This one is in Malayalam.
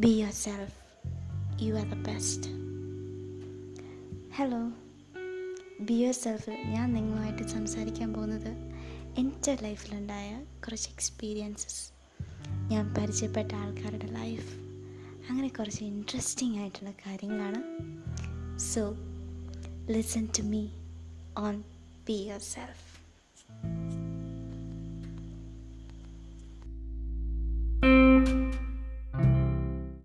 Be yourself. You are the best. Hello be yourself ഞാൻ നിങ്ങളുമായിട്ട് സംസാരിക്കാൻ പോകുന്നത് എന്റെ ലൈഫിലുണ്ടായ കുറച്ച് എക്സ്പീരിയൻസസ് ഞാൻ പരിചയപ്പെട്ട ആൾക്കാരുടെ ലൈഫ് അങ്ങനെ കുറച്ച് ഇൻട്രസ്റ്റിംഗ് ആയിട്ടുള്ള കാര്യങ്ങളാണ്. So listen to me on be yourself